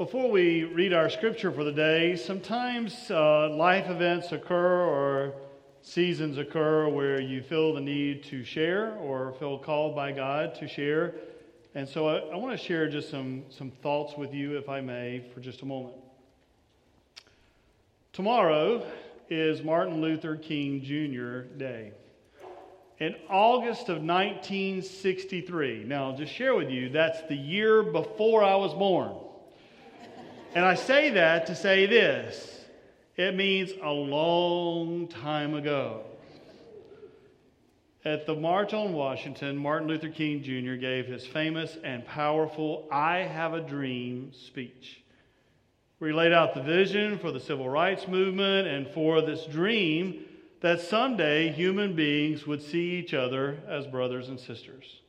Before we read our scripture for the day, sometimes uh, life events occur or seasons occur where you feel the need to share or feel called by God to share. And so I, I want to share just some, some thoughts with you, if I may, for just a moment. Tomorrow is Martin Luther King Jr. Day. In August of 1963, now I'll just share with you, that's the year before I was born. And I say that to say this it means a long time ago. At the March on Washington, Martin Luther King Jr. gave his famous and powerful I Have a Dream speech, where he laid out the vision for the civil rights movement and for this dream that someday human beings would see each other as brothers and sisters.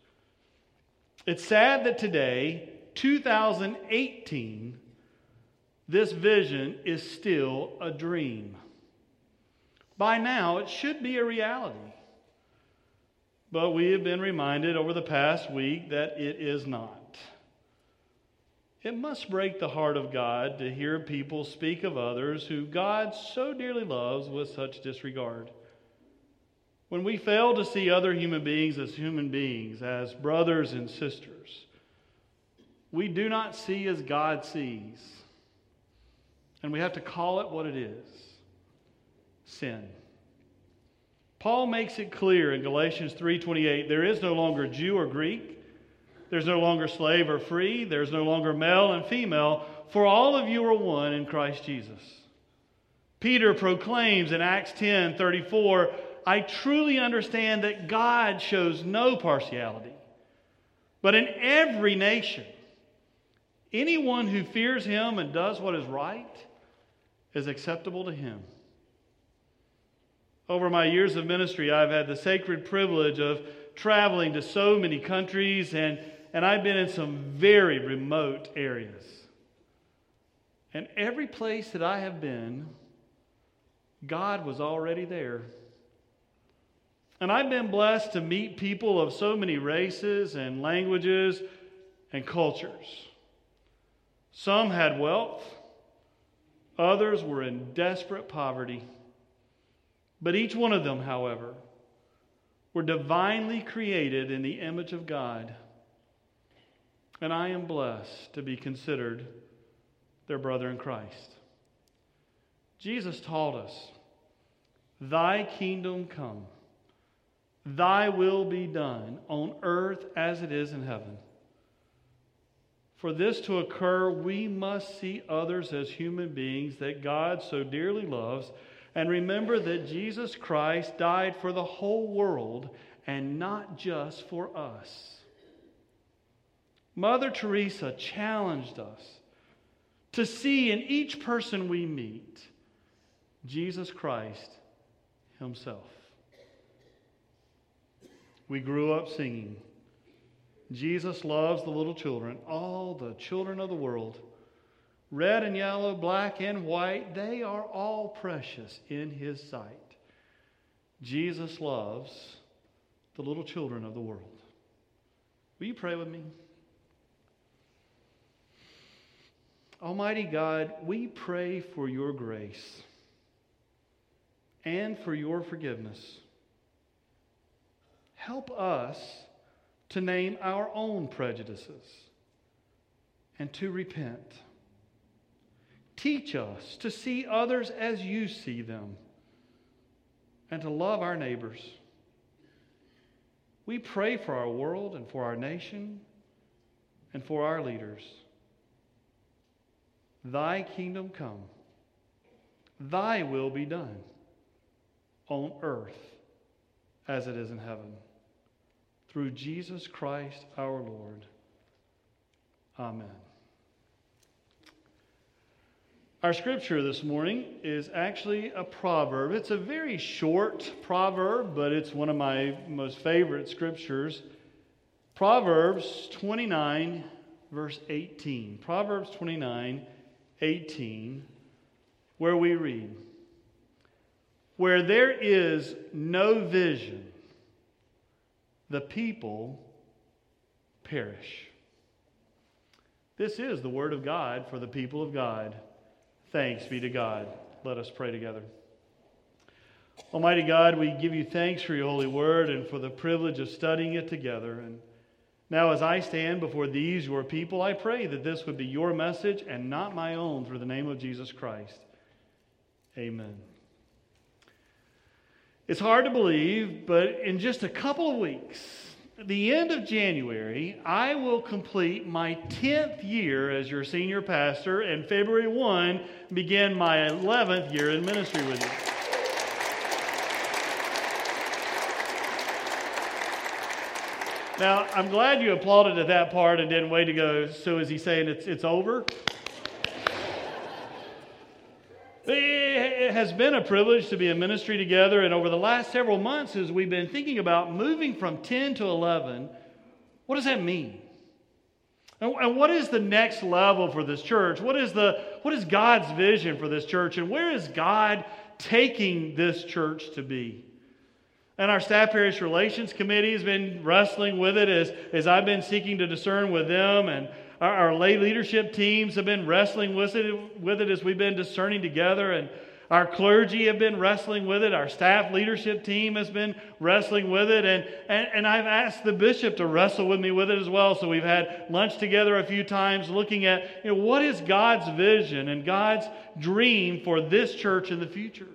It's sad that today, 2018, this vision is still a dream. By now, it should be a reality. But we have been reminded over the past week that it is not. It must break the heart of God to hear people speak of others who God so dearly loves with such disregard. When we fail to see other human beings as human beings, as brothers and sisters, we do not see as God sees. And we have to call it what it is sin. Paul makes it clear in Galatians 3:28 there is no longer Jew or Greek there's no longer slave or free there's no longer male and female for all of you are one in Christ Jesus. Peter proclaims in Acts 10:34 I truly understand that God shows no partiality but in every nation anyone who fears him and does what is right is acceptable to Him. Over my years of ministry, I've had the sacred privilege of traveling to so many countries, and, and I've been in some very remote areas. And every place that I have been, God was already there. And I've been blessed to meet people of so many races and languages and cultures. Some had wealth, Others were in desperate poverty. But each one of them, however, were divinely created in the image of God. And I am blessed to be considered their brother in Christ. Jesus taught us, Thy kingdom come, Thy will be done on earth as it is in heaven. For this to occur, we must see others as human beings that God so dearly loves and remember that Jesus Christ died for the whole world and not just for us. Mother Teresa challenged us to see in each person we meet Jesus Christ Himself. We grew up singing. Jesus loves the little children, all the children of the world. Red and yellow, black and white, they are all precious in His sight. Jesus loves the little children of the world. Will you pray with me? Almighty God, we pray for your grace and for your forgiveness. Help us to name our own prejudices and to repent. Teach us to see others as you see them and to love our neighbors. We pray for our world and for our nation and for our leaders. Thy kingdom come, thy will be done on earth as it is in heaven through Jesus Christ our Lord. Amen. Our scripture this morning is actually a proverb. It's a very short proverb, but it's one of my most favorite scriptures. Proverbs 29, verse 18. Proverbs 29, 18, where we read, Where there is no vision, the people perish. This is the word of God for the people of God. Thanks be to God. Let us pray together. Almighty God, we give you thanks for your holy word and for the privilege of studying it together. And now, as I stand before these, your people, I pray that this would be your message and not my own through the name of Jesus Christ. Amen. It's hard to believe, but in just a couple of weeks, the end of January, I will complete my 10th year as your senior pastor, and February 1 begin my 11th year in ministry with you. Now, I'm glad you applauded at that part and didn't wait to go, so is he saying it's, it's over? It has been a privilege to be in ministry together, and over the last several months, as we've been thinking about moving from 10 to 11, what does that mean? And what is the next level for this church? What is, the, what is God's vision for this church? And where is God taking this church to be? And our staff parish relations committee has been wrestling with it as, as I've been seeking to discern with them. And our, our lay leadership teams have been wrestling with it, with it as we've been discerning together. And our clergy have been wrestling with it. Our staff leadership team has been wrestling with it. And, and, and I've asked the bishop to wrestle with me with it as well. So we've had lunch together a few times looking at you know, what is God's vision and God's dream for this church in the future.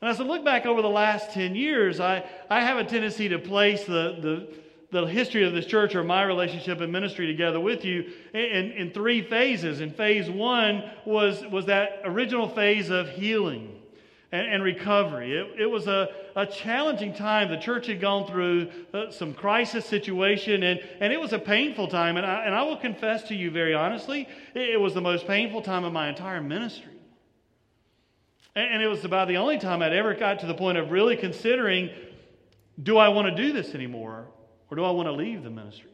And as I look back over the last 10 years, I, I have a tendency to place the, the, the history of this church or my relationship and ministry together with you in, in three phases. And phase one was, was that original phase of healing and, and recovery. It, it was a, a challenging time. The church had gone through uh, some crisis situation, and, and it was a painful time. And I, and I will confess to you very honestly, it, it was the most painful time of my entire ministry. And, and it was about the only time I'd ever got to the point of really considering do I want to do this anymore? Or do I want to leave the ministry?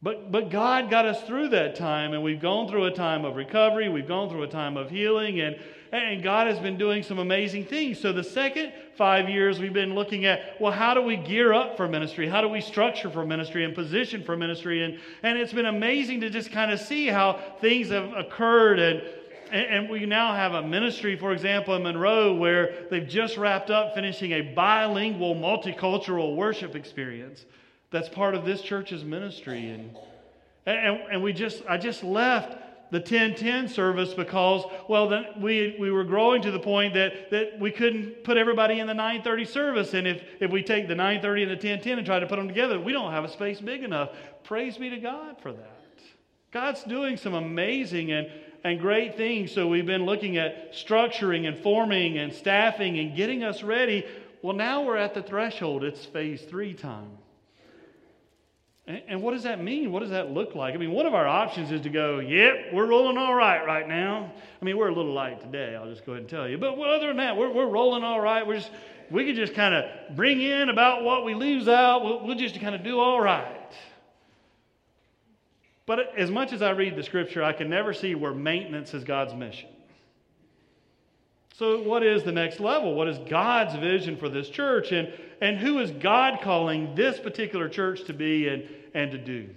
But, but God got us through that time, and we've gone through a time of recovery, we've gone through a time of healing, and, and God has been doing some amazing things. So, the second five years, we've been looking at, well, how do we gear up for ministry? How do we structure for ministry and position for ministry? And, and it's been amazing to just kind of see how things have occurred and and we now have a ministry, for example, in Monroe, where they've just wrapped up finishing a bilingual, multicultural worship experience. That's part of this church's ministry. And, and, and we just, I just left the 1010 service because, well, then we, we were growing to the point that, that we couldn't put everybody in the 930 service. And if, if we take the 930 and the 1010 and try to put them together, we don't have a space big enough. Praise be to God for that. God's doing some amazing and and great things. So we've been looking at structuring and forming and staffing and getting us ready. Well, now we're at the threshold. It's phase three time. And, what does that mean? What does that look like? I mean, one of our options is to go, yep, we're rolling all right right now. I mean, we're a little light today, I'll just go ahead and tell you. But other than that, we're, we're rolling all right. We're just, we could just kind of bring in about what we lose out. We'll, we'll just kind of do all right. But as much as I read the scripture, I can never see where maintenance is God's mission. So, what is the next level? What is God's vision for this church? And, and who is God calling this particular church to be and, and to do?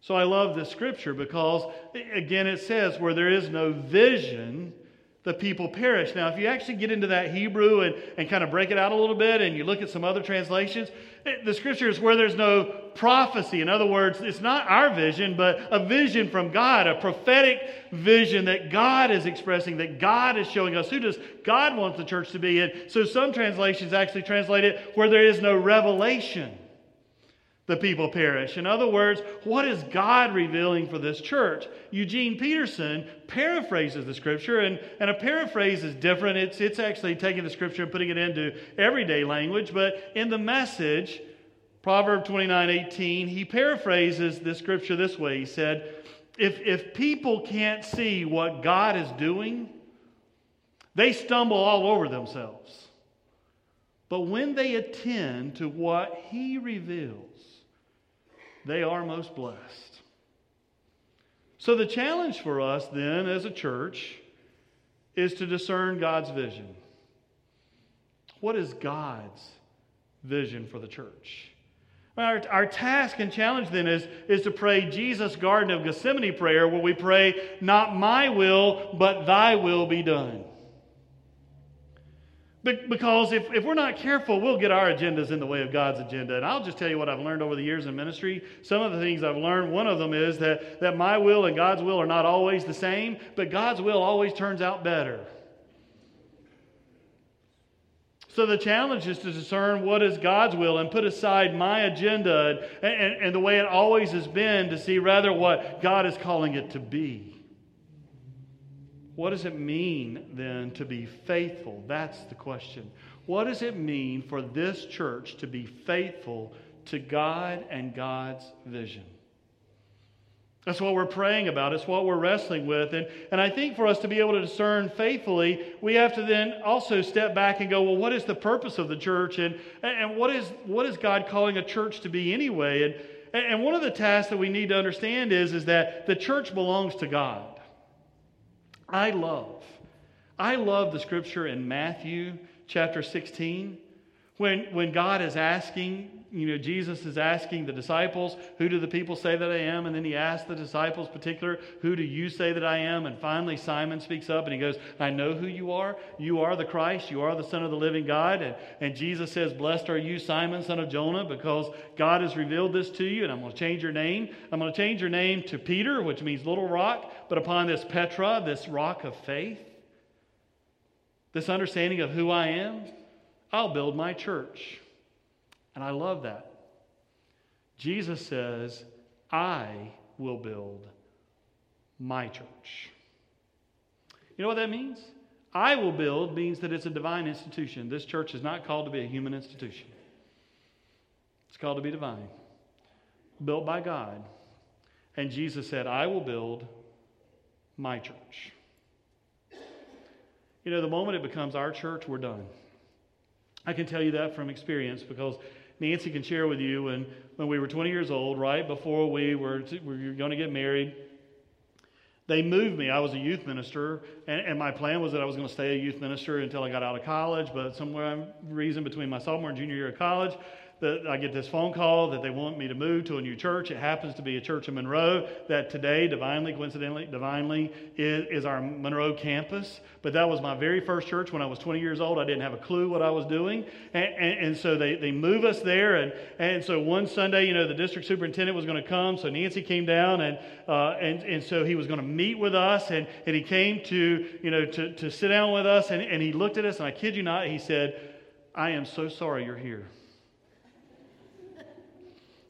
So, I love this scripture because, again, it says, where there is no vision, the people perish. Now, if you actually get into that Hebrew and, and kind of break it out a little bit and you look at some other translations, it, the scripture is where there's no prophecy. In other words, it's not our vision, but a vision from God, a prophetic vision that God is expressing, that God is showing us. Who does God want the church to be? And so some translations actually translate it where there is no revelation the people perish. In other words, what is God revealing for this church? Eugene Peterson paraphrases the scripture, and, and a paraphrase is different. It's, it's actually taking the scripture and putting it into everyday language, but in the message, Proverb 29 18, he paraphrases the scripture this way. He said, if, if people can't see what God is doing, they stumble all over themselves. But when they attend to what he reveals, they are most blessed. So, the challenge for us then as a church is to discern God's vision. What is God's vision for the church? Our, our task and challenge then is, is to pray Jesus' Garden of Gethsemane prayer, where we pray, Not my will, but thy will be done. Because if, if we're not careful, we'll get our agendas in the way of God's agenda. And I'll just tell you what I've learned over the years in ministry. Some of the things I've learned, one of them is that, that my will and God's will are not always the same, but God's will always turns out better. So the challenge is to discern what is God's will and put aside my agenda and, and, and, the way it always has been to see rather what God is calling it to be. What does it mean then to be faithful? That's the question. What does it mean for this church to be faithful to God and God's vision? That's what we're praying about. It's what we're wrestling with. And, and I think for us to be able to discern faithfully, we have to then also step back and go, well, what is the purpose of the church? And, and what, is, what is God calling a church to be anyway? And, and one of the tasks that we need to understand is, is that the church belongs to God. I love, I love the scripture in Matthew chapter 16 when, when God is asking you know, Jesus is asking the disciples, Who do the people say that I am? And then he asks the disciples, particular, Who do you say that I am? And finally, Simon speaks up and he goes, I know who you are. You are the Christ. You are the Son of the living God. And, and Jesus says, Blessed are you, Simon, son of Jonah, because God has revealed this to you. And I'm going to change your name. I'm going to change your name to Peter, which means little rock, but upon this Petra, this rock of faith, this understanding of who I am, I'll build my church. And I love that. Jesus says, I will build my church. You know what that means? I will build means that it's a divine institution. This church is not called to be a human institution, it's called to be divine, built by God. And Jesus said, I will build my church. You know, the moment it becomes our church, we're done. I can tell you that from experience because Nancy can share with you when, when we were 20 years old, right before we were, to, we were going to get married. They moved me. I was a youth minister, and, and my plan was that I was going to stay a youth minister until I got out of college. But somewhere reason between my sophomore and junior year of college, that I get this phone call that they want me to move to a new church. It happens to be a church in Monroe that today, divinely, coincidentally, divinely, is, is our Monroe campus. But that was my very first church when I was 20 years old. I didn't have a clue what I was doing. And, and, and so they, they move us there. And, and so one Sunday, you know, the district superintendent was going to come. So Nancy came down, and, uh, and, and so he was going to meet with us. And, and he came to, you know, to, to sit down with us. And, and he looked at us, and I kid you not, he said, I am so sorry you're here.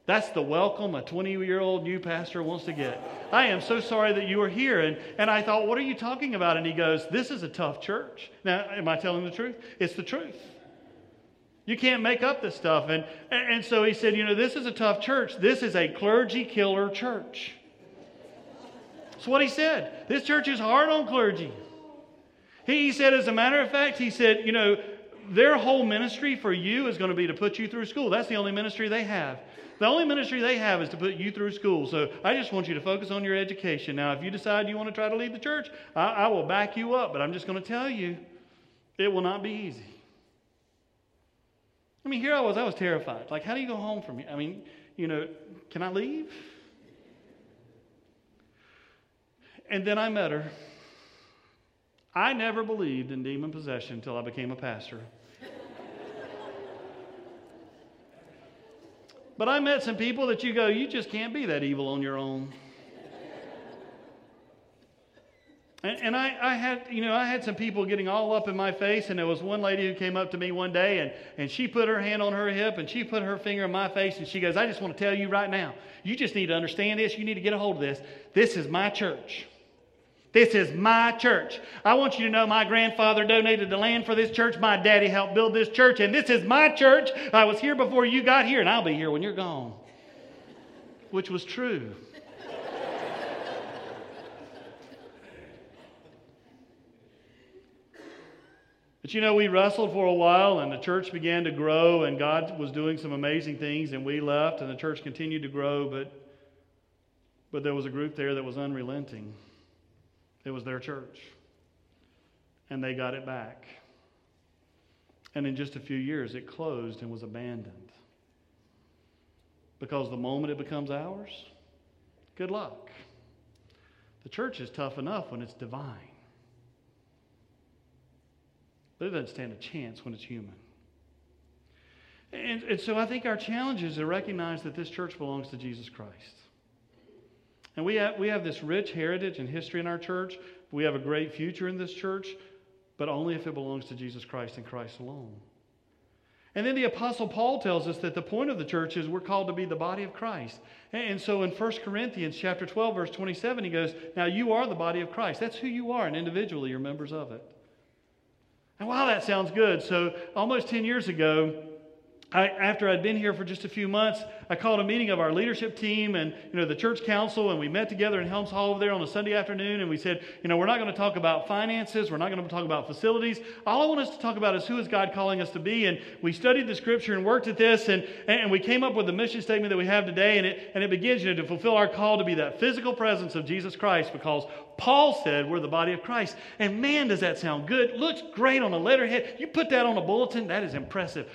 That's the welcome a 20 year old new pastor wants to get. I am so sorry that you are here. And, and I thought, what are you talking about? And he goes, This is a tough church. Now, am I telling the truth? It's the truth. You can't make up this stuff. And, and so he said, You know, this is a tough church. This is a clergy killer church. That's what he said. This church is hard on clergy. He said, as a matter of fact, he said, You know, their whole ministry for you is going to be to put you through school. That's the only ministry they have. The only ministry they have is to put you through school. So I just want you to focus on your education. Now, if you decide you want to try to leave the church, I, I will back you up. But I'm just going to tell you, it will not be easy. I mean, here I was, I was terrified. Like, how do you go home from here? I mean, you know, can I leave? And then I met her. I never believed in demon possession until I became a pastor. But I met some people that you go, you just can't be that evil on your own. And, and I, I, had, you know, I had some people getting all up in my face, and there was one lady who came up to me one day, and, and she put her hand on her hip, and she put her finger in my face, and she goes, I just want to tell you right now, you just need to understand this. You need to get a hold of this. This is my church. This is my church. I want you to know my grandfather donated the land for this church. My daddy helped build this church, and this is my church. I was here before you got here, and I'll be here when you're gone. Which was true. But you know, we wrestled for a while, and the church began to grow, and God was doing some amazing things, and we left, and the church continued to grow, but, but there was a group there that was unrelenting. It was their church. And they got it back. And in just a few years, it closed and was abandoned. because the moment it becomes ours, good luck. The church is tough enough when it's divine, but it doesn't stand a chance when it's human. And, and so I think our challenge is to recognize that this church belongs to Jesus Christ. And we have, we have this rich heritage and history in our church. We have a great future in this church, but only if it belongs to Jesus Christ and Christ alone. And then the Apostle Paul tells us that the point of the church is we're called to be the body of Christ. And so in 1 Corinthians chapter 12, verse 27, he goes, Now you are the body of Christ. That's who you are, and individually you're members of it. And wow, that sounds good. So almost 10 years ago, I, after I'd been here for just a few months, I called a meeting of our leadership team and you know the church council, and we met together in Helms Hall over there on a Sunday afternoon, and we said, you know, we're not going to talk about finances, we're not going to talk about facilities. All I want us to talk about is who is God calling us to be. And we studied the scripture and worked at this, and, and we came up with the mission statement that we have today, and it and it begins, you know, to fulfill our call to be that physical presence of Jesus Christ, because Paul said we're the body of Christ. And man, does that sound good! Looks great on a letterhead. You put that on a bulletin, that is impressive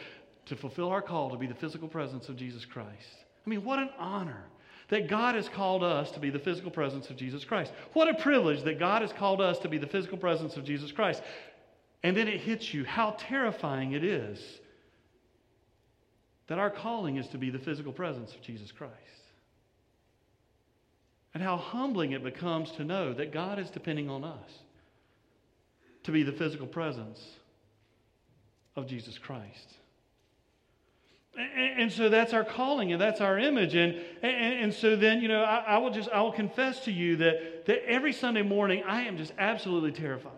to fulfill our call to be the physical presence of Jesus Christ. I mean, what an honor that God has called us to be the physical presence of Jesus Christ. What a privilege that God has called us to be the physical presence of Jesus Christ. And then it hits you how terrifying it is that our calling is to be the physical presence of Jesus Christ. And how humbling it becomes to know that God is depending on us to be the physical presence of Jesus Christ. And, so that's our calling and that's our image. And, and, and so then, you know, I, I, will just, I will confess to you that, that every Sunday morning I am just absolutely terrified.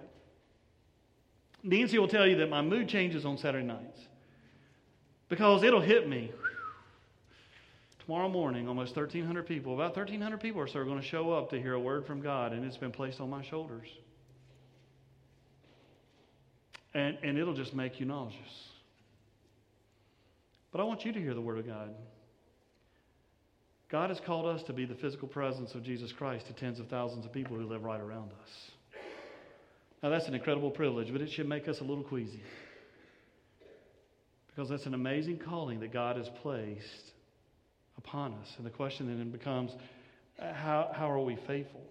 Nancy will tell you that my mood changes on Saturday nights because it'll hit me. Tomorrow morning, almost 1,300 people, about 1,300 people or so are going to show up to hear a word from God, and it's been placed on my shoulders. And, and it'll just make you nauseous. But I want you to hear the Word of God. God has called us to be the physical presence of Jesus Christ to tens of thousands of people who live right around us. Now, that's an incredible privilege, but it should make us a little queasy. Because that's an amazing calling that God has placed upon us. And the question then becomes uh, how, how are we faithful?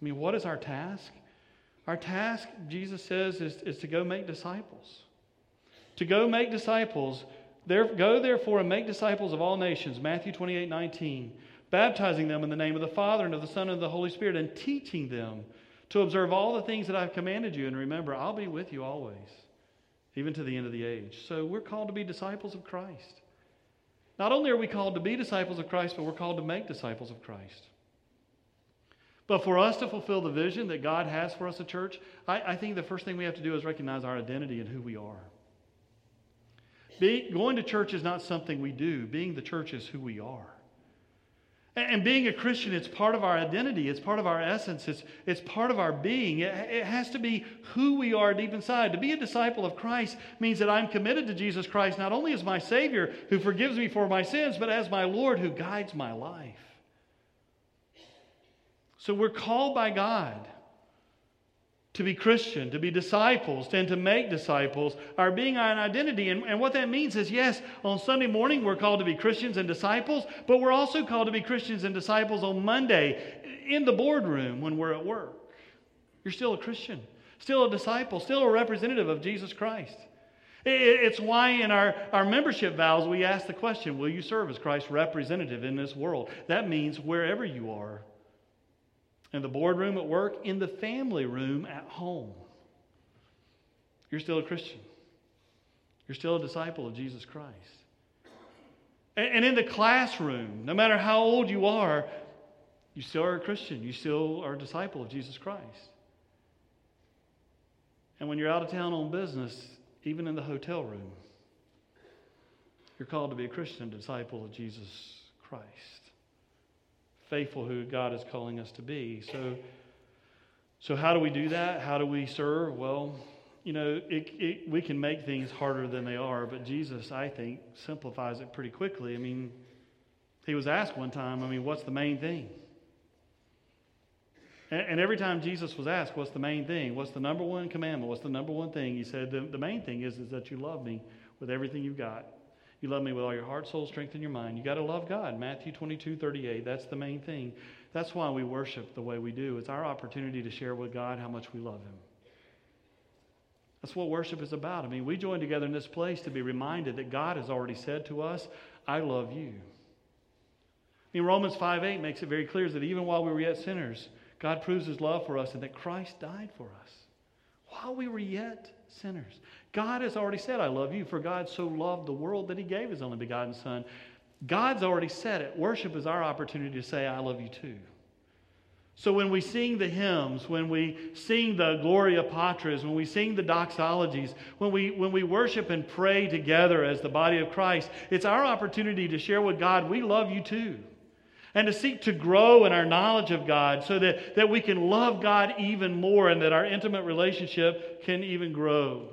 I mean, what is our task? Our task, Jesus says, is, is to go make disciples. To go make disciples there, go therefore and make disciples of all nations, Matthew 28 19, baptizing them in the name of the Father and of the Son and of the Holy Spirit, and teaching them to observe all the things that I've commanded you. And remember, I'll be with you always, even to the end of the age. So we're called to be disciples of Christ. Not only are we called to be disciples of Christ, but we're called to make disciples of Christ. But for us to fulfill the vision that God has for us, a church, I, I think the first thing we have to do is recognize our identity and who we are. Being, going to church is not something we do, being the church is who we are. And being a Christian, it's part of our identity. It's part of our essence. It's, it's part of our being. It, it, has to be who we are deep inside. To be a disciple of Christ means that I'm committed to Jesus Christ not only as my Savior who forgives me for my sins, but as my Lord who guides my life. So we're called by God to be Christian, to be disciples, and to make disciples, our being an identity. And, and what that means is yes, on Sunday morning we're called to be Christians and disciples, but we're also called to be Christians and disciples on Monday in the boardroom when we're at work. You're still a Christian, still a disciple, still a representative of Jesus Christ. It's why in our, our membership vows we ask the question Will you serve as Christ's representative in this world? That means wherever you are, in the boardroom at work, in the family room at home. You're still a Christian. You're still a disciple of Jesus Christ. And in the classroom, no matter how old you are, you still are a Christian. You still are a disciple of Jesus Christ. And when you're out of town on business, even in the hotel room, you're called to be a Christian disciple of Jesus Christ faithful who God is calling us to be. So, so how do we do that? How do we serve? Well, you know, it, it, we can make things harder than they are, but Jesus, I think, simplifies it pretty quickly. I mean, he was asked one time, I mean, what's the main thing? And, and every time Jesus was asked, what's the main thing? What's the number one commandment? What's the number one thing? He said, the, the main thing is, is that you love me with everything you've got. You love me with all your heart, soul, strength, and your mind. You got to love God. Matthew 22, 38. That's the main thing. That's why we worship the way we do. It's our opportunity to share with God how much we love Him. That's what worship is about. I mean, we join together in this place to be reminded that God has already said to us, I love you. I mean, Romans 5 8 makes it very clear that even while we were yet sinners, God proves his love for us and that Christ died for us while we were yet sinners. God has already said, I love you, for God so loved the world that he gave his only begotten Son. God's already said it. Worship is our opportunity to say, I love you too. So when we sing the hymns, when we sing the Gloria Patris, when we sing the doxologies, when we, when we worship and pray together as the body of Christ, it's our opportunity to share with God, we love you too. And to seek to grow in our knowledge of God so that, that we can love God even more and that our intimate relationship can even grow.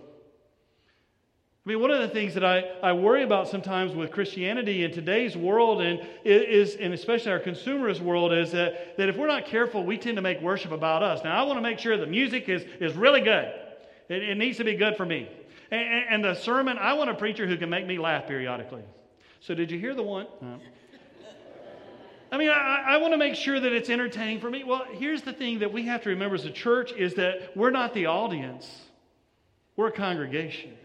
I mean, one of the things that I, I worry about sometimes with Christianity in today's world, and is, and especially our consumerist world, is that, that if we're not careful, we tend to make worship about us. Now, I want to make sure the music is, is really good. It, it needs to be good for me. And, and, the sermon, I want a preacher who can make me laugh periodically. So, did you hear the one? Uh, I mean, I, I want to make sure that it's entertaining for me. Well, here's the thing that we have to remember as a church is that we're not the audience, we're a congregation.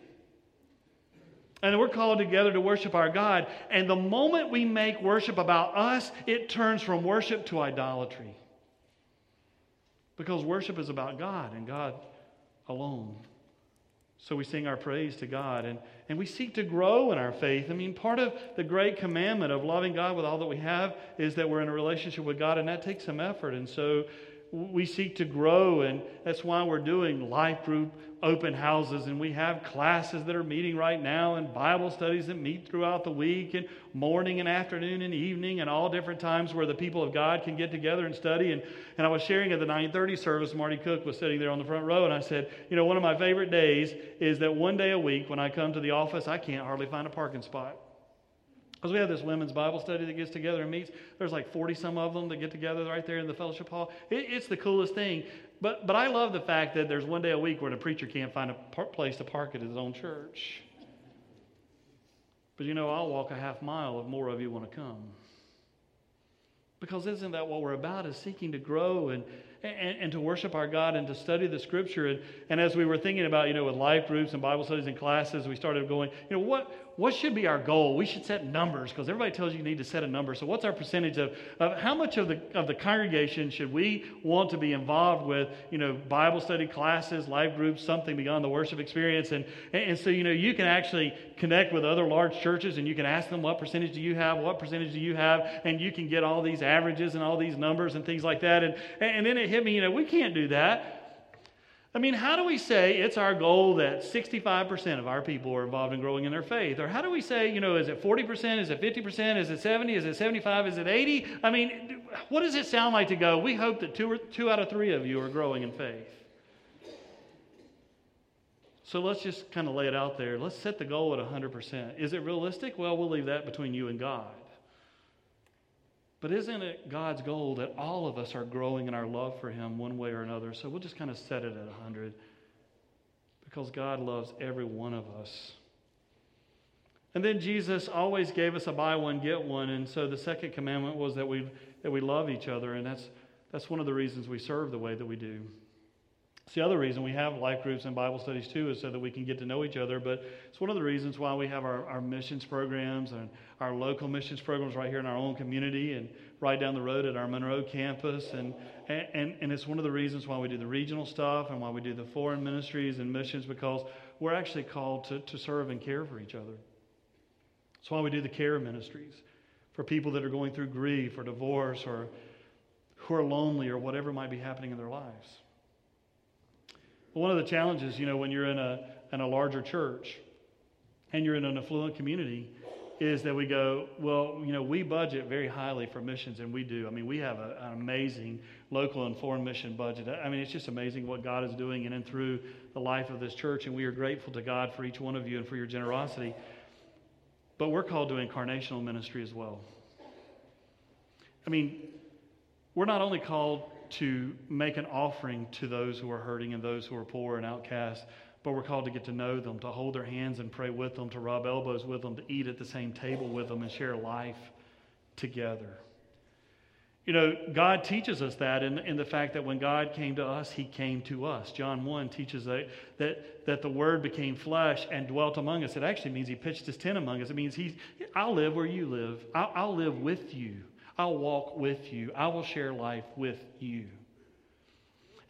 And we're called together to worship our God. And the moment we make worship about us, it turns from worship to idolatry. Because worship is about God and God alone. So we sing our praise to God and, and we seek to grow in our faith. I mean, part of the great commandment of loving God with all that we have is that we're in a relationship with God, and that takes some effort. And so we seek to grow, and that's why we're doing life group open houses, and we have classes that are meeting right now, and Bible studies that meet throughout the week, and morning and afternoon and evening, and all different times where the people of God can get together and study. And, and I was sharing at the 9:30 service. Marty Cook was sitting there on the front row, and I said, you know, one of my favorite days is that one day a week when I come to the office, I can't hardly find a parking spot. Because we have this women's Bible study that gets together and meets. There's like 40 some of them that get together right there in the fellowship hall. It, it's the coolest thing. But, but I love the fact that there's one day a week where the preacher can't find a par- place to park at his own church. But you know, I'll walk a half mile if more of you want to come. Because isn't that what we're about? Is seeking to grow and, and, and, to worship our God and to study the scripture. And, and as we were thinking about, you know, with life groups and Bible studies and classes, we started going, you know, what, what should be our goal? We should set numbers because everybody tells you you need to set a number. So, what's our percentage of, of how much of the, of the congregation should we want to be involved with, you know, Bible study classes, life groups, something beyond the worship experience? And, and so, you know, you can actually connect with other large churches and you can ask them what percentage do you have, what percentage do you have, and you can get all these averages and all these numbers and things like that. And, and then it hit me, you know, we can't do that. I mean, how do we say it's our goal that 65% of our people are involved in growing in their faith? Or how do we say, you know, is it 40%? Is it 50%? Is it 70? Is it 75? Is it 80? I mean, what does it sound like to go, we hope that two, or, two out of three of you are growing in faith? So let's just kind of lay it out there. Let's set the goal at 100%. Is it realistic? Well, we'll leave that between you and God. But isn't it God's goal that all of us are growing in our love for Him one way or another? So we'll just kind of set it at 100 because God loves every one of us. And then Jesus always gave us a buy one, get one. And so the second commandment was that we, that we love each other. And that's, that's one of the reasons we serve the way that we do. It's the other reason we have life groups and Bible studies too, is so that we can get to know each other. But it's one of the reasons why we have our, our missions programs and our local missions programs right here in our own community and right down the road at our Monroe campus. And, and, and it's one of the reasons why we do the regional stuff and why we do the foreign ministries and missions because we're actually called to, to serve and care for each other. That's why we do the care ministries for people that are going through grief or divorce or who are lonely or whatever might be happening in their lives. One of the challenges, you know, when you're in a, in a larger church and you're in an affluent community is that we go, well, you know, we budget very highly for missions, and we do. I mean, we have a, an amazing local and foreign mission budget. I mean, it's just amazing what God is doing in and through the life of this church, and we are grateful to God for each one of you and for your generosity. But we're called to incarnational ministry as well. I mean, we're not only called to make an offering to those who are hurting and those who are poor and outcast. but we're called to get to know them, to hold their hands and pray with them, to rub elbows with them, to eat at the same table with them, and share life together. You know, God teaches us that in, in the fact that when God came to us, He came to us. John 1 teaches that, that, that the Word became flesh and dwelt among us. It actually means He pitched His tent among us. It means He, I'll live where you live, I'll, I'll live with you, I'll walk with you, I will share life with you.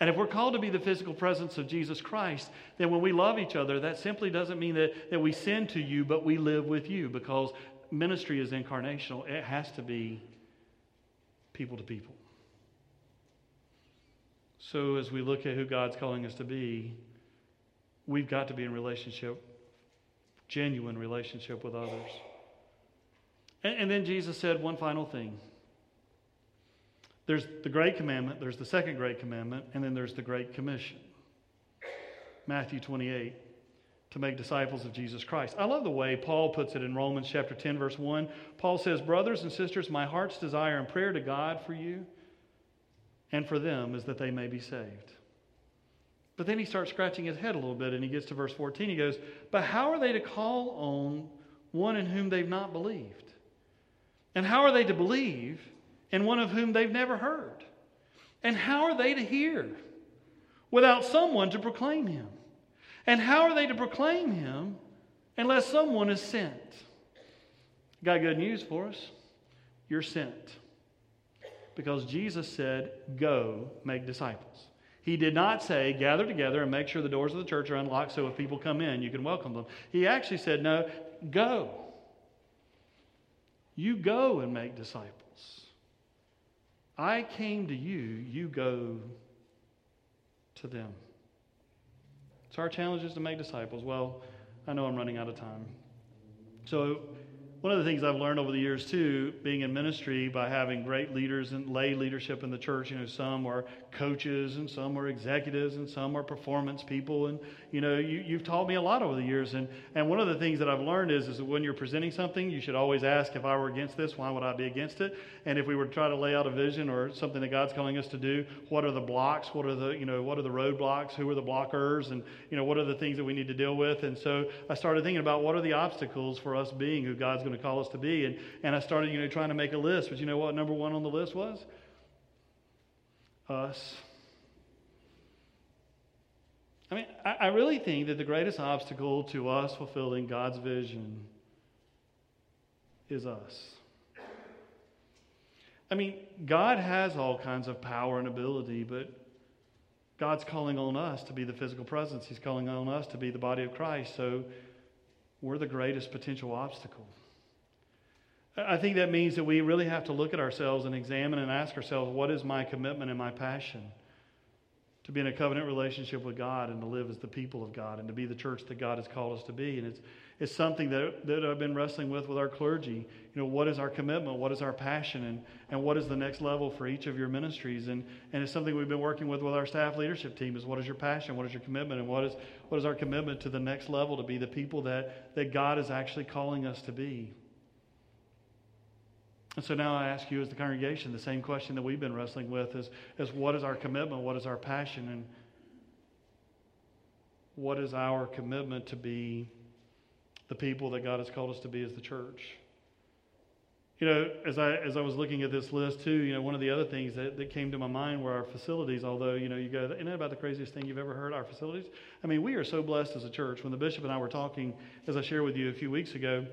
And if we're called to be the physical presence of Jesus Christ, then when we love each other, that simply doesn't mean that, that we send to you, but we live with you because ministry is incarnational. It has to be people to people. So as we look at who God's calling us to be, we've got to be in relationship, genuine relationship with others. And, and then Jesus said one final thing. There's the Great Commandment, there's the second Great Commandment, and then there's the Great Commission. Matthew 28, to make disciples of Jesus Christ. I love the way Paul puts it in Romans chapter 10, verse 1. Paul says, Brothers and sisters, my heart's desire and prayer to God for you and for them is that they may be saved. But then he starts scratching his head a little bit and he gets to verse 14. He goes, But how are they to call on one in whom they've not believed? And how are they to believe and one of whom they've never heard? And how are they to hear without someone to proclaim him? And how are they to proclaim him unless someone is sent? Got good news for us. You're sent. Because Jesus said, Go make disciples. He did not say, Gather together and make sure the doors of the church are unlocked so if people come in, you can welcome them. He actually said, No, go. You go and make disciples. I came to you, you go to them. So our challenge is to make disciples. Well, I know I'm running out of time. So one of the things I've learned over the years too, being in ministry by having great leaders and lay leadership in the church, you know, some are coaches and some are executives and some are performance people. And, you know, you, you've taught me a lot over the years. And, and one of the things that I've learned is, is that when you're presenting something, you should always ask, if I were against this, why would I be against it? And if we were to try to lay out a vision or something that God's calling us to do, what are the blocks? What are the, you know, what are the roadblocks? Who are the blockers? And, you know, what are the things that we need to deal with? And so I started thinking about what are the obstacles for us being who God's going to call us to be. And, and I started, you know, trying to make a list. But you know what number one on the list was? Us. I mean, I, I really think that the greatest obstacle to us fulfilling God's vision is us. I mean, God has all kinds of power and ability, but God's calling on us to be the physical presence. He's calling on us to be the body of Christ. So we're the greatest potential obstacle. I think that means that we really have to look at ourselves and examine and ask ourselves, what is my commitment and my passion? To be in a covenant relationship with God and to live as the people of God and to be the church that God has called us to be. And it's, it's something that, that I've been wrestling with with our clergy. You know, what is our commitment? What is our passion? And, and what is the next level for each of your ministries? And, and it's something we've been working with with our staff leadership team is what is your passion? What is your commitment? And what is, what is our commitment to the next level to be the people that, that God is actually calling us to be? And so now I ask you as the congregation the same question that we've been wrestling with is, is what is our commitment? What is our passion? And what is our commitment to be the people that God has called us to be as the church? You know, as I, as I was looking at this list too, you know, one of the other things that, that came to my mind were our facilities. Although, you know, you go, isn't that about the craziest thing you've ever heard, our facilities? I mean, we are so blessed as a church. When the bishop and I were talking, as I shared with you a few weeks ago,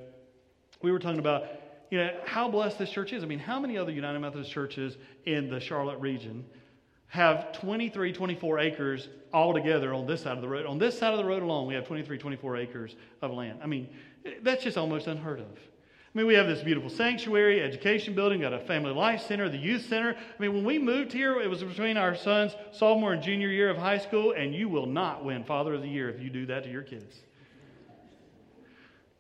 we were talking about you know, how blessed this church is. I mean, how many other United Methodist churches in the Charlotte region have 23, 24 acres all together on this side of the road? On this side of the road alone, we have 23, 24 acres of land. I mean, that's just almost unheard of. I mean, we have this beautiful sanctuary, education building, got a family life center, the youth center. I mean, when we moved here, it was between our son's sophomore and junior year of high school, and you will not win Father of the Year if you do that to your kids.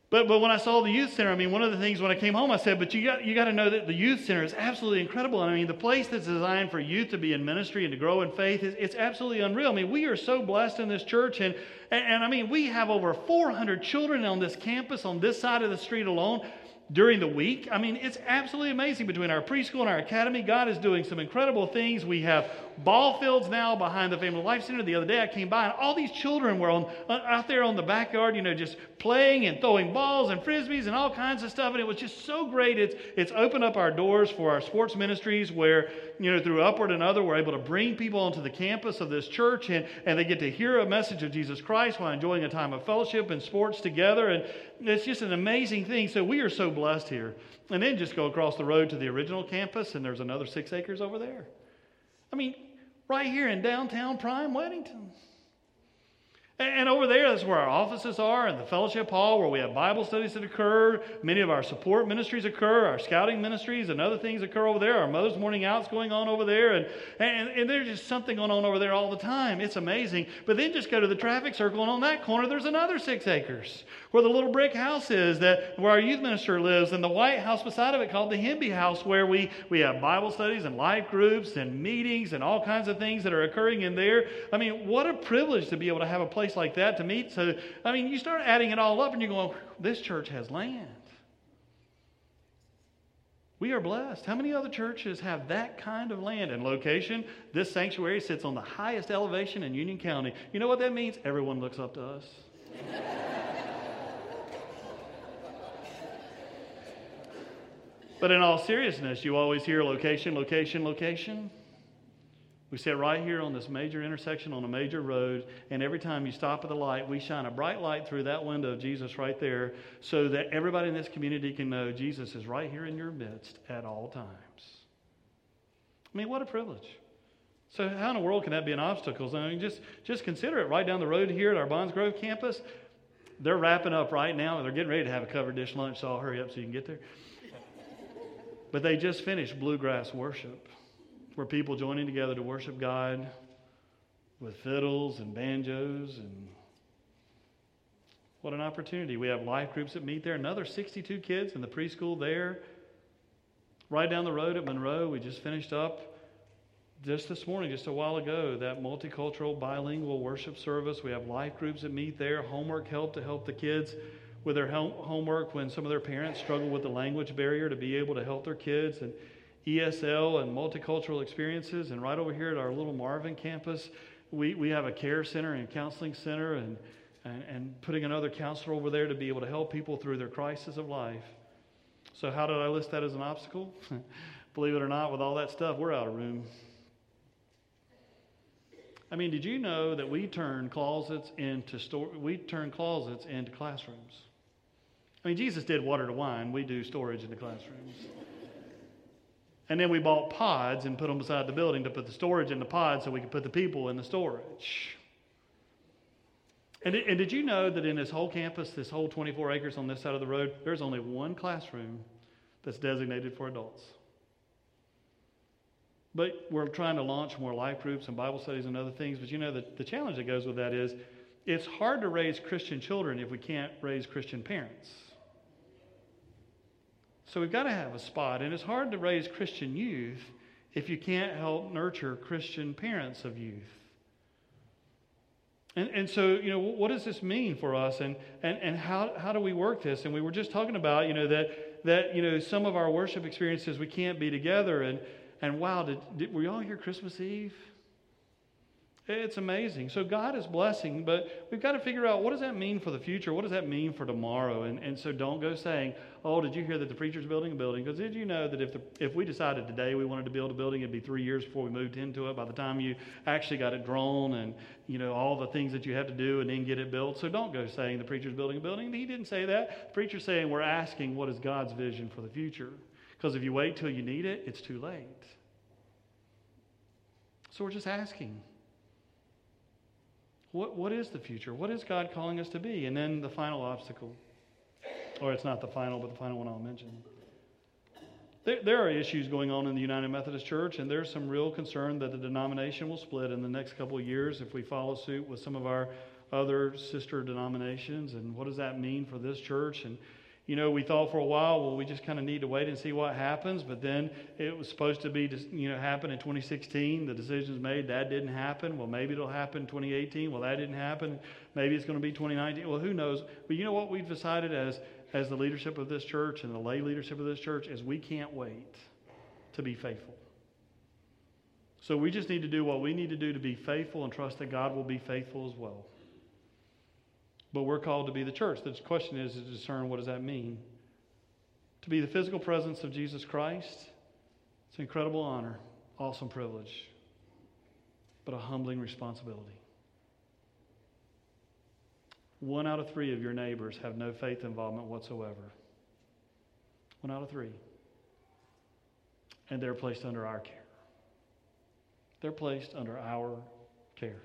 But, but when I saw the youth center, I mean, one of the things when I came home, I said, but you got, you got to know that the youth center is absolutely incredible. And I mean, the place that's designed for youth to be in ministry and to grow in faith, is, it's absolutely unreal. I mean, we are so blessed in this church. And, and, and I mean, we have over 400 children on this campus on this side of the street alone during the week. I mean, it's absolutely amazing between our preschool and our academy. God is doing some incredible things. We have ball fields now behind the Family Life Center. The other day I came by and all these children were on, uh, out there on the backyard, you know, just playing and throwing balls and frisbees and all kinds of stuff. And it was just so great. It's, it's opened up our doors for our sports ministries where, you know, through Upward and Other, we're able to bring people onto the campus of this church and, and they get to hear a message of Jesus Christ while enjoying a time of fellowship and sports together. And it's just an amazing thing. So we are so blessed here. And then just go across the road to the original campus, and there's another six acres over there. I mean, right here in downtown Prime, Weddington. And over there, that's where our offices are, and the fellowship hall where we have Bible studies that occur. Many of our support ministries occur, our scouting ministries and other things occur over there. Our Mother's Morning Out's going on over there, and, and, and there's just something going on over there all the time. It's amazing. But then just go to the traffic circle, and on that corner, there's another six acres where the little brick house is, that where our youth minister lives, and the white house beside of it called the Himby House, where we, we have Bible studies and life groups and meetings and all kinds of things that are occurring in there. I mean, what a privilege to be able to have a place like that to meet. So, I mean, you start adding it all up and you're going, this church has land. We are blessed. How many other churches have that kind of land and location? This sanctuary sits on the highest elevation in Union County. You know what that means? Everyone looks up to us. But in all seriousness, you always hear location, location, location. We sit right here on this major intersection on a major road, and every time you stop at the light, we shine a bright light through that window of Jesus right there so that everybody in this community can know Jesus is right here in your midst at all times. I mean, what a privilege. So, how in the world can that be an obstacle? I mean, just, just consider it right down the road here at our Bonds Grove campus. They're wrapping up right now. and They're getting ready to have a covered dish lunch, so I'll hurry up so you can get there. But they just finished bluegrass worship where people joining together to worship God with fiddles and banjos and what an opportunity. We have life groups that meet there. Another 62 kids in the preschool there. Right down the road at Monroe, we just finished up just this morning, just a while ago, that multicultural bilingual worship service. We have life groups that meet there, homework help to help the kids with their homework when some of their parents struggle with the language barrier to be able to help their kids. And ESL and multicultural experiences. And right over here at our little Marvin campus, we, we have a care center and counseling center and, and, and putting another counselor over there to be able to help people through their crisis of life. So, how did I list that as an obstacle? Believe it or not, with all that stuff, we're out of room. I mean, did you know that we turn closets into store, we turn closets into classrooms? I mean, Jesus did water to wine. We do storage in the classrooms. And then we bought pods and put them beside the building to put the storage in the pods so we could put the people in the storage. And, and did you know that in this whole campus, this whole 24 acres on this side of the road, there's only one classroom that's designated for adults? But we're trying to launch more life groups and Bible studies and other things. But you know, the, the challenge that goes with that is it's hard to raise Christian children if we can't raise Christian parents. So we've got to have a spot. And it's hard to raise Christian youth if you can't help nurture Christian parents of youth. And, and so, you know, what does this mean for us? And, and, and how, how do we work this? And we were just talking about, you know, that, that, you know, some of our worship experiences, we can't be together. And, and wow, did, did, were y'all here Christmas Eve? It's amazing. So God is blessing, but we've got to figure out what does that mean for the future? What does that mean for tomorrow? And, and so don't go saying, oh, did you hear that the preacher's building a building? Because did you know that if, the, if we decided today we wanted to build a building, it'd be three years before we moved into it. By the time you actually got it drawn and, you know, all the things that you have to do and then get it built. So don't go saying the preacher's building a building. He didn't say that. The preacher's saying we're asking what is God's vision for the future. Because if you wait till you need it, it's too late. So we're just asking. What, what is the future? What is God calling us to be? And then the final obstacle. Or it's not the final, but the final one I'll mention. There, there are issues going on in the United Methodist Church, and there's some real concern that the denomination will split in the next couple of years if we follow suit with some of our other sister denominations. And what does that mean for this church? And you know, we thought for a while, well, we just kind of need to wait and see what happens. But then it was supposed to be, you know, happen in 2016. The decision's made. That didn't happen. Well, maybe it'll happen in 2018. Well, that didn't happen. Maybe it's going to be 2019. Well, who knows? But you know what we've decided as as the leadership of this church and the lay leadership of this church is we can't wait to be faithful. So we just need to do what we need to do to be faithful and trust that God will be faithful as well. But we're called to be the church. The question is to discern what does that mean? To be the physical presence of Jesus Christ, it's an incredible honor, awesome privilege, but a humbling responsibility. One out of three of your neighbors have no faith involvement whatsoever. One out of three. And they're placed under our care. They're placed under our care.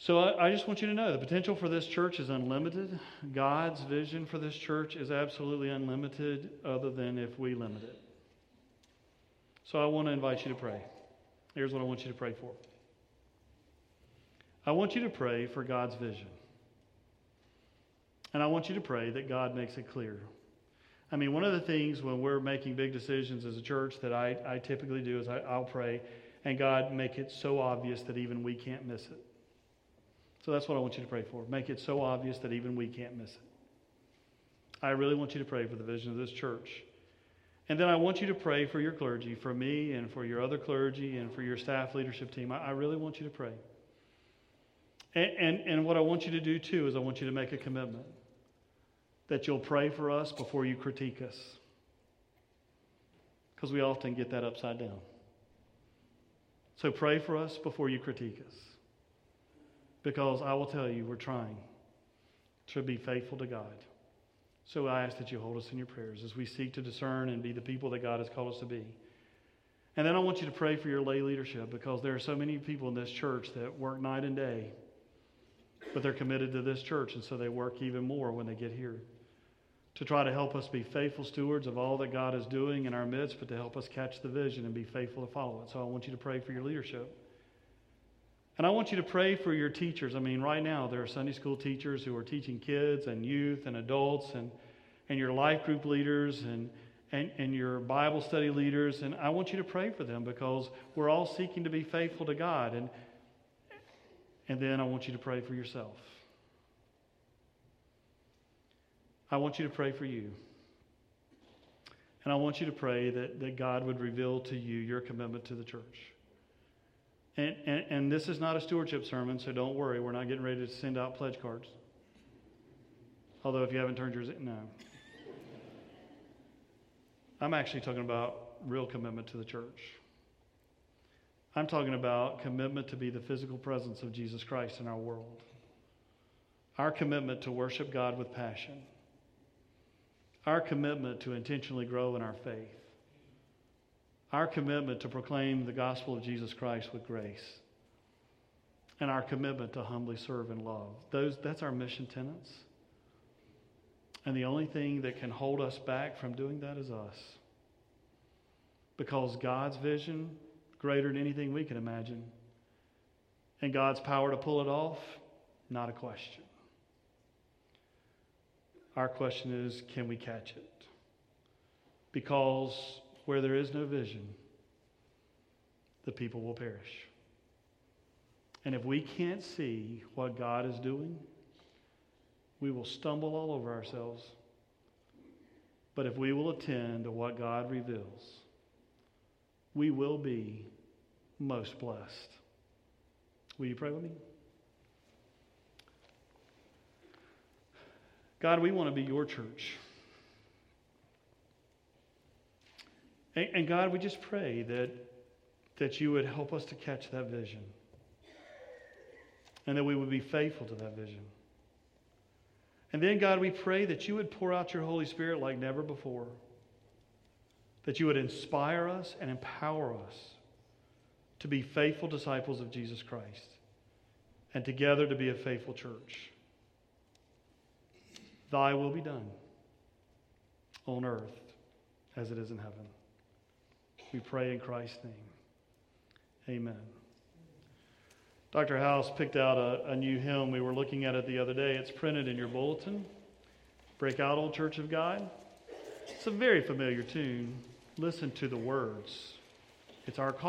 So I, I, just want you to know the potential for this church is unlimited. God's vision for this church is absolutely unlimited, other than if we limit it. So I want to invite you to pray. Here's what I want you to pray for. I want you to pray for God's vision. And I want you to pray that God makes it clear. I mean, one of the things when we're making big decisions as a church that I, I typically do is I, I'll pray, and God make it so obvious that even we can't miss it. So that's what I want you to pray for. Make it so obvious that even we can't miss it. I really want you to pray for the vision of this church. And then I want you to pray for your clergy, for me and for your other clergy and for your staff leadership team. I, I really want you to pray. And, and, and what I want you to do too is I want you to make a commitment that you'll pray for us before you critique us. Because we often get that upside down. So pray for us before you critique us. Because I will tell you, we're trying to be faithful to God. So I ask that you hold us in your prayers as we seek to discern and be the people that God has called us to be. And then I want you to pray for your lay leadership because there are so many people in this church that work night and day, but they're committed to this church, and so they work even more when they get here to try to help us be faithful stewards of all that God is doing in our midst, but to help us catch the vision and be faithful to follow it. So I want you to pray for your leadership. And I want you to pray for your teachers. I mean, right now, there are Sunday school teachers who are teaching kids and youth and adults and, and your life group leaders and, and, and your Bible study leaders. And I want you to pray for them because we're all seeking to be faithful to God. And, and then I want you to pray for yourself. I want you to pray for you. And I want you to pray that, that God would reveal to you your commitment to the church. And, and, and this is not a stewardship sermon, so don't worry. We're not getting ready to send out pledge cards. Although, if you haven't turned yours in, no. I'm actually talking about real commitment to the church. I'm talking about commitment to be the physical presence of Jesus Christ in our world. Our commitment to worship God with passion. Our commitment to intentionally grow in our faith our commitment to proclaim the gospel of Jesus Christ with grace, and our commitment to humbly serve and love. Those, that's our mission tenets. And the only thing that can hold us back from doing that is us. Because God's vision, greater than anything we can imagine, and God's power to pull it off, not a question. Our question is can we catch it? Because where there is no vision, the people will perish. And if we can't see what God is doing, we will stumble all over ourselves. But if we will attend to what God reveals, we will be most blessed. Will you pray with me? God, we want to be your church. And, and God, we just pray that, that you would help us to catch that vision and that we would be faithful to that vision. And then, God, we pray that you would pour out your Holy Spirit like never before, that you would inspire us and empower us to be faithful disciples of Jesus Christ and together to be a faithful church. Thy will be done on earth as it is in heaven. We pray in Christ's name. Amen. Dr. House picked out a, a, new hymn. We were looking at it the other day. It's printed in your bulletin. Break out, Old Church of God. It's a very familiar tune. Listen to the words. It's our call.